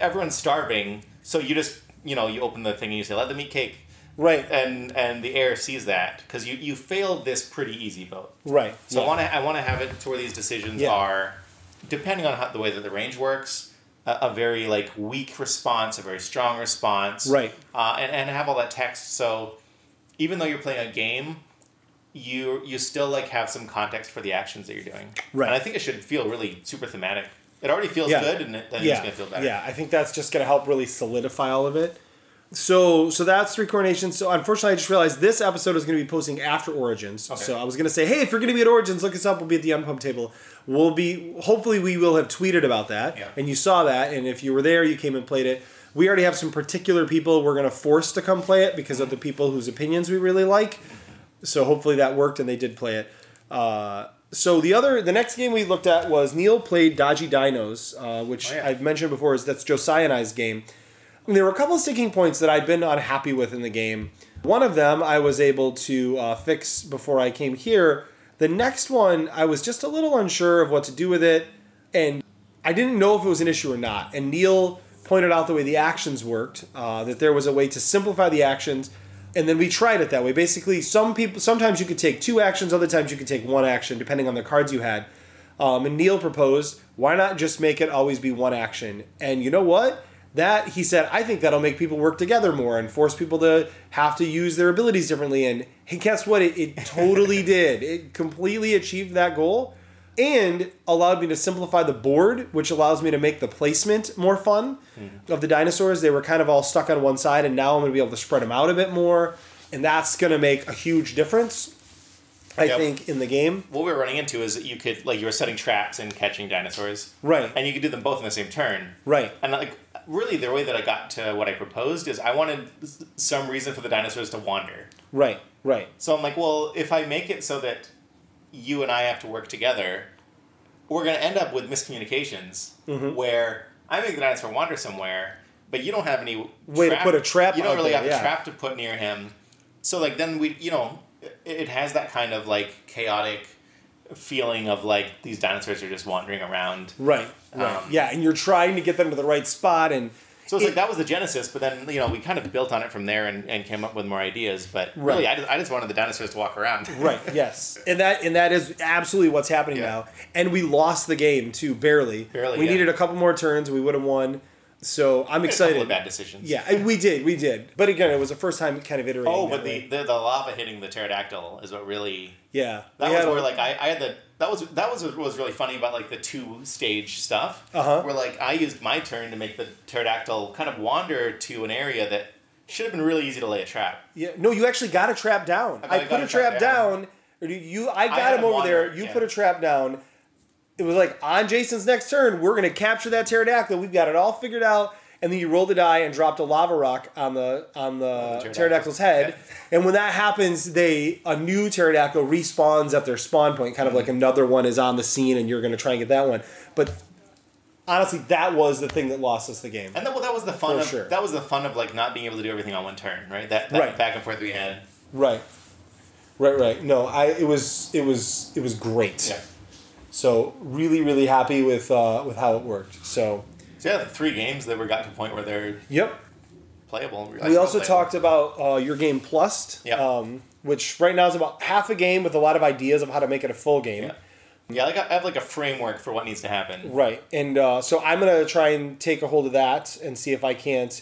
D: everyone's starving, so you just you know you open the thing and you say let them eat cake,
C: right
D: and and the heir sees that because you you failed this pretty easy vote.
C: right
D: So
C: yeah.
D: I want to I want to have it to where these decisions
C: Yeah.
D: are, depending on how, the way that the range works, a, a very like weak response, a very strong response,
C: Right.
D: Uh, and and have all that text. So even though you're playing a game, you you still like have some context for the actions that you're doing.
C: Right.
D: And I think it should feel really super thematic. It already feels
C: Yeah.
D: good, and it, then it's
C: yeah.
D: gonna feel better.
C: yeah i think that's just gonna help really solidify all of it. So so that's three coronations. So unfortunately i just realized this episode is going to be posting after origins.
D: Okay.
C: so i was going to say hey if you're going to be at origins look us up. We'll be at the Unpub table. We'll be hopefully we will have tweeted about that
D: Yeah.
C: and you saw that and if you were there you came and played it. We already have some particular people we're going to force to come play it because of the people whose opinions we really like. So hopefully that worked and they did play it. Uh, so the other the next game we looked at was neil played dodgy dinos uh, which
D: Oh, yeah.
C: i've mentioned before is that's josiah and i's game and there were a couple of sticking points that i'd been unhappy with in the game one of them i was able to uh, fix before i came here the next one i was just a little unsure of what to do with it and I didn't know if it was an issue or not. And Neil pointed out the way the actions worked, uh, that there was a way to simplify the actions, and then we tried it that way. Basically, some people sometimes you could take two actions, other times you could take one action, depending on the cards you had. Um, and Neil proposed, why not just make it always be one action? And you know what? That he said, I think that'll make people work together more and force people to have to use their abilities differently. And hey, guess what? It, it totally did. It completely achieved that goal and allowed me to simplify the board, which allows me to make the placement more fun hmm. of the dinosaurs. They were kind of all stuck on one side, and now I'm going to be able to spread them out a bit more, and that's going to make a huge difference, I
D: Yep.
C: think, in the game.
D: What we were running into is that you could like you were setting traps and catching dinosaurs,
C: Right.
D: And you could do them both in the same turn,
C: Right.
D: And like really, the way that I got to what I proposed is I wanted some reason for the dinosaurs to wander.
C: Right. Right.
D: So I'm like, well, if I make it so that you and I have to work together, we're going to end up with miscommunications
C: Mm-hmm.
D: where I make the dinosaur wander somewhere, but you don't have any
C: Way to put a trap
D: You don't really
C: there,
D: have
C: yeah.
D: a trap to put near him. So like then we, you know, it, it has that kind of like chaotic feeling of like these dinosaurs are just wandering around.
C: Right. Right.
D: Um,
C: yeah, and you're trying to get them to the right spot, and
D: So it's
C: It-
D: like that was the genesis, but then you know we kind of built on it from there and, and came up with more ideas. But really,
C: Right.
D: I just, I just wanted the dinosaurs to walk around.
C: right. Yes, and that and that is absolutely what's happening
D: Yeah.
C: now. And we lost the game too, barely.
D: Barely,
C: We
D: yeah.
C: needed a couple more turns. We would have won. So I'm
D: Made a couple
C: excited.
D: bad decisions.
C: Yeah, we did, we did. But again, it was the first time kind of iterating.
D: Oh, but the, the the lava hitting the pterodactyl is what really
C: yeah,
D: that was
C: had-
D: where like I, I had the that was that was what was really funny about like the two stage stuff.
C: Uh-huh.
D: Where like I used my turn to make the pterodactyl kind of wander to an area that should have been really easy to lay a trap.
C: Yeah, no, you actually got a trap down.
D: I
C: I, put a trap,
D: trap
C: down. Or you- you, I got
D: had
C: him over there. You
D: yeah.
C: put a trap down. It was like on Jason's next turn, we're gonna capture that pterodactyl. We've got it all figured out. And then you rolled a die and dropped a lava rock on the on the,
D: pterodactyl.
C: pterodactyl's head. And when that happens, they a new pterodactyl respawns at their spawn point, kind of like another one is on the scene, and you're gonna try and get that one. But honestly, that was the thing that lost us the game.
D: And that, well, that was the fun
C: For
D: of
C: sure.
D: that was the fun of like not being able to do everything on one turn, right? That, that
C: Right.
D: back and forth we had.
C: Right. Right, right. No, I it was it was it was great.
D: Yeah.
C: So really, really happy with uh, with how it worked. So
D: So yeah, three games that were got to a point where they're
C: yep.
D: playable.
C: We also talked about uh, your game plus, um, which right now is about half a game with a lot of ideas of how to make it a full game.
D: Yeah. Yeah, like I have like a framework for what needs to happen.
C: Right, and uh, so I'm gonna try and take a hold of that and see if I can't.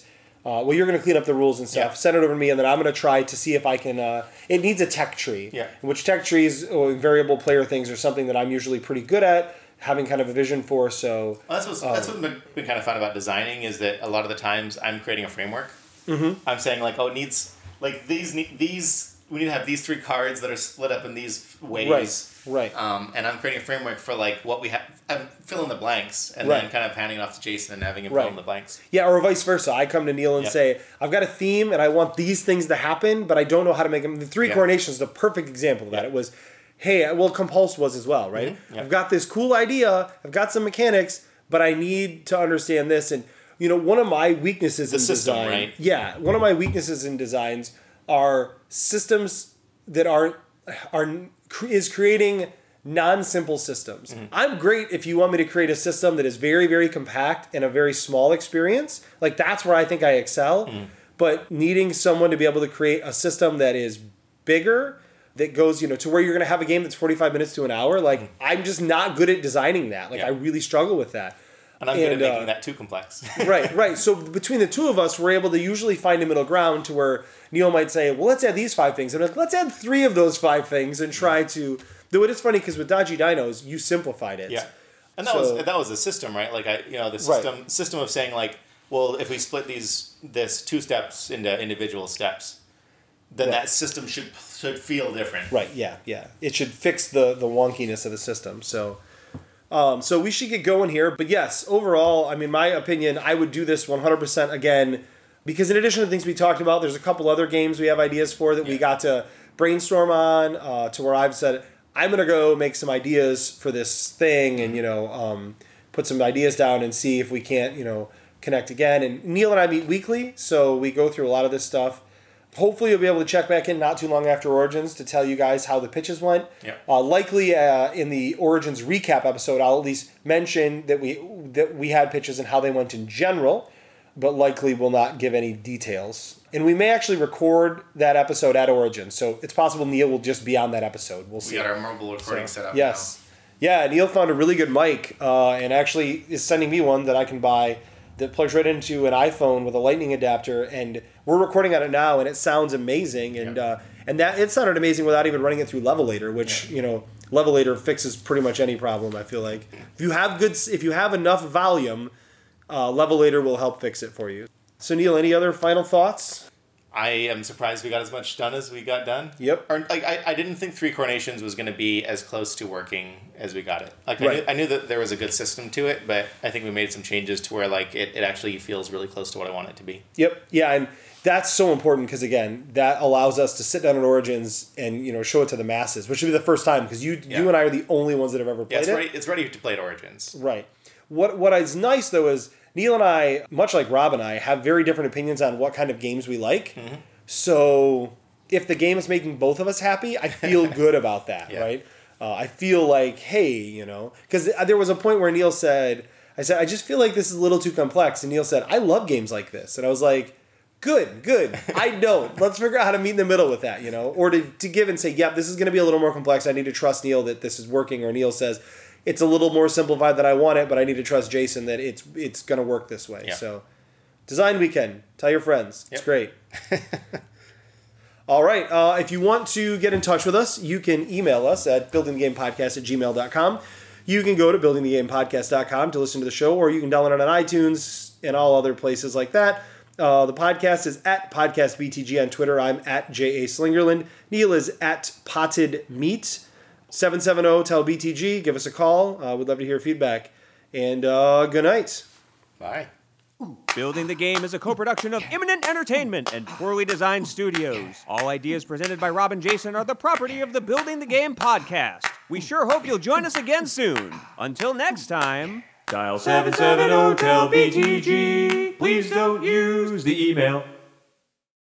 C: Uh, well, you're gonna clean up the rules and stuff.
D: Yeah.
C: Send it over to me, and then I'm gonna try to see if I can. Uh, it needs a tech tree.
D: Yeah.
C: Which tech trees or variable player things are something that I'm usually pretty good at having kind of a vision for. So
D: Well, that's what's,
C: Um,
D: that's what's been, been kind of fun about designing is that a lot of the times I'm creating a framework. Mm-hmm. I'm saying like, oh, it needs like these these we need to have these three cards that are split up in these ways.
C: right, right.
D: Um, and I'm creating a framework for like what we have. I'm filling the blanks and
C: Right.
D: then kind of handing it off to Jason and having him
C: Right.
D: fill in the blanks.
C: Yeah, or vice versa. I come to Neil and say, I've got a theme and I want these things to happen, but I don't know how to make them. The Three. Coronations is the perfect example of that. It was, hey, well, Compulse was as well, right?
D: Mhm. Yeah.
C: I've got this cool idea, I've got some mechanics, but I need to understand this. And, you know, one of my weaknesses in
D: system,
C: design.
D: right?
C: Yeah, one of my weaknesses in designs are systems that aren't, are, is creating non-simple systems.
D: Mm-hmm.
C: I'm great if you want me to create a system that is very very compact and a very small experience. Like that's where I think I excel.
D: Mm-hmm.
C: But needing someone to be able to create a system that is bigger that goes, you know, to where you're going to have a game that's 45 minutes to an hour, like I'm just not good at designing that. Like
D: Mm-hmm. Yeah.
C: I really struggle with that.
D: And I'm good at
C: And,
D: making
C: uh,
D: that too complex.
C: right, right. So between the two of us, we're able to usually find a middle ground to where Neil might say, "Well, let's add these five things," and I'm like, "Let's add three of those five things and try to." Though it is funny because with Dodgy Dinos, you simplified it.
D: Yeah, and that
C: So-
D: was that was the system, right? Like I, you know, the system system of saying like, well, if we split these this two steps into individual steps, then
C: Right.
D: that system should should feel different.
C: Right. Yeah. Yeah. It should fix the the wonkiness of the system. So. Um, so we should get going here, but yes, overall, I mean, my opinion, I would do this 100% again, because in addition to things we talked about, there's a couple other games we have ideas for that we got to brainstorm on. Uh, to where I've said I'm gonna go make some ideas for this thing, and you know, um, put some ideas down and see if we can't, you know, connect again. And Neil and I meet weekly, so we go through a lot of this stuff. Hopefully, you'll be able to check back in not too long after Origins to tell you guys how the pitches went.
D: Yeah.
C: Uh, likely uh, in the Origins recap episode, I'll at least mention that we that we had pitches and how they went in general, but likely will not give any details. And we may actually record that episode at Origins, so it's possible Neil will just be on that episode. We'll see.
D: We got our mobile recording set up.
C: Yes. Yeah, Neil found a really good mic uh, and actually is sending me one that I can buy that plugs right into an iPhone with a lightning adapter and we're recording on it now and it sounds amazing and
D: Yeah.
C: uh, and that it sounded amazing without even running it through Levelator, which,
D: Yeah.
C: you know, Levelator fixes pretty much any problem, I feel like. If you have good if you have enough volume, uh, Levelator will help fix it for you. So Neil, any other final thoughts?
D: I am surprised we got as much done as we got done.
C: Yep.
D: Or like I, I didn't think Three Coronations was going to be as close to working as we got it. Like I,
C: Right.
D: knew, I knew that there was a good system to it, but I think we made some changes to where like it, it actually feels really close to what I want it to be.
C: Yep. Yeah, and that's so important because again, that allows us to sit down at Origins and you know show it to the masses, which would be the first time because you
D: Yeah.
C: you and I are the only ones that have ever
D: Yeah,
C: played
D: it's
C: it.
D: ready. It's ready to play at Origins.
C: Right. What what is nice though is Neil and I, much like Rob and I, have very different opinions on what kind of games we like. So if the game is making both of us happy, I feel good about that,
D: Yeah.
C: right? uh, I feel like, hey, you know, because there was a point where Neil said, I said, I just feel like this is a little too complex. And Neil said, I love games like this. And I was like, good, good. I don't. Let's figure out how to meet in the middle with that, you know, or to, to give and say, yep, this is going to be a little more complex. I need to trust Neil that this is working. Or Neil says, it's a little more simplified than I want it, but I need to trust Jason that it's it's going to work this way.
D: Yeah.
C: So, design weekend. Tell your friends. It's
D: Yep.
C: great. All right. Uh, if you want to get in touch with us, you can email us at buildingthegamepodcast at gmail.com. You can go to buildingthegamepodcast.com to listen to the show, or you can download it on iTunes and all other places like that. Uh, the podcast is at podcastbtg on Twitter. I'm at J.A. Slingerland. Neil is at potted meat. 770 tell BTG. Give us a call. Uh, we'd love to hear feedback. And uh, good night.
D: Bye.
E: Building the Game is a co production of Imminent Entertainment and Poorly Designed Studios. All ideas presented by Rob and Jason are the property of the Building the Game podcast. We sure hope you'll join us again soon. Until next time, dial 770 tell BTG. Please don't use the email.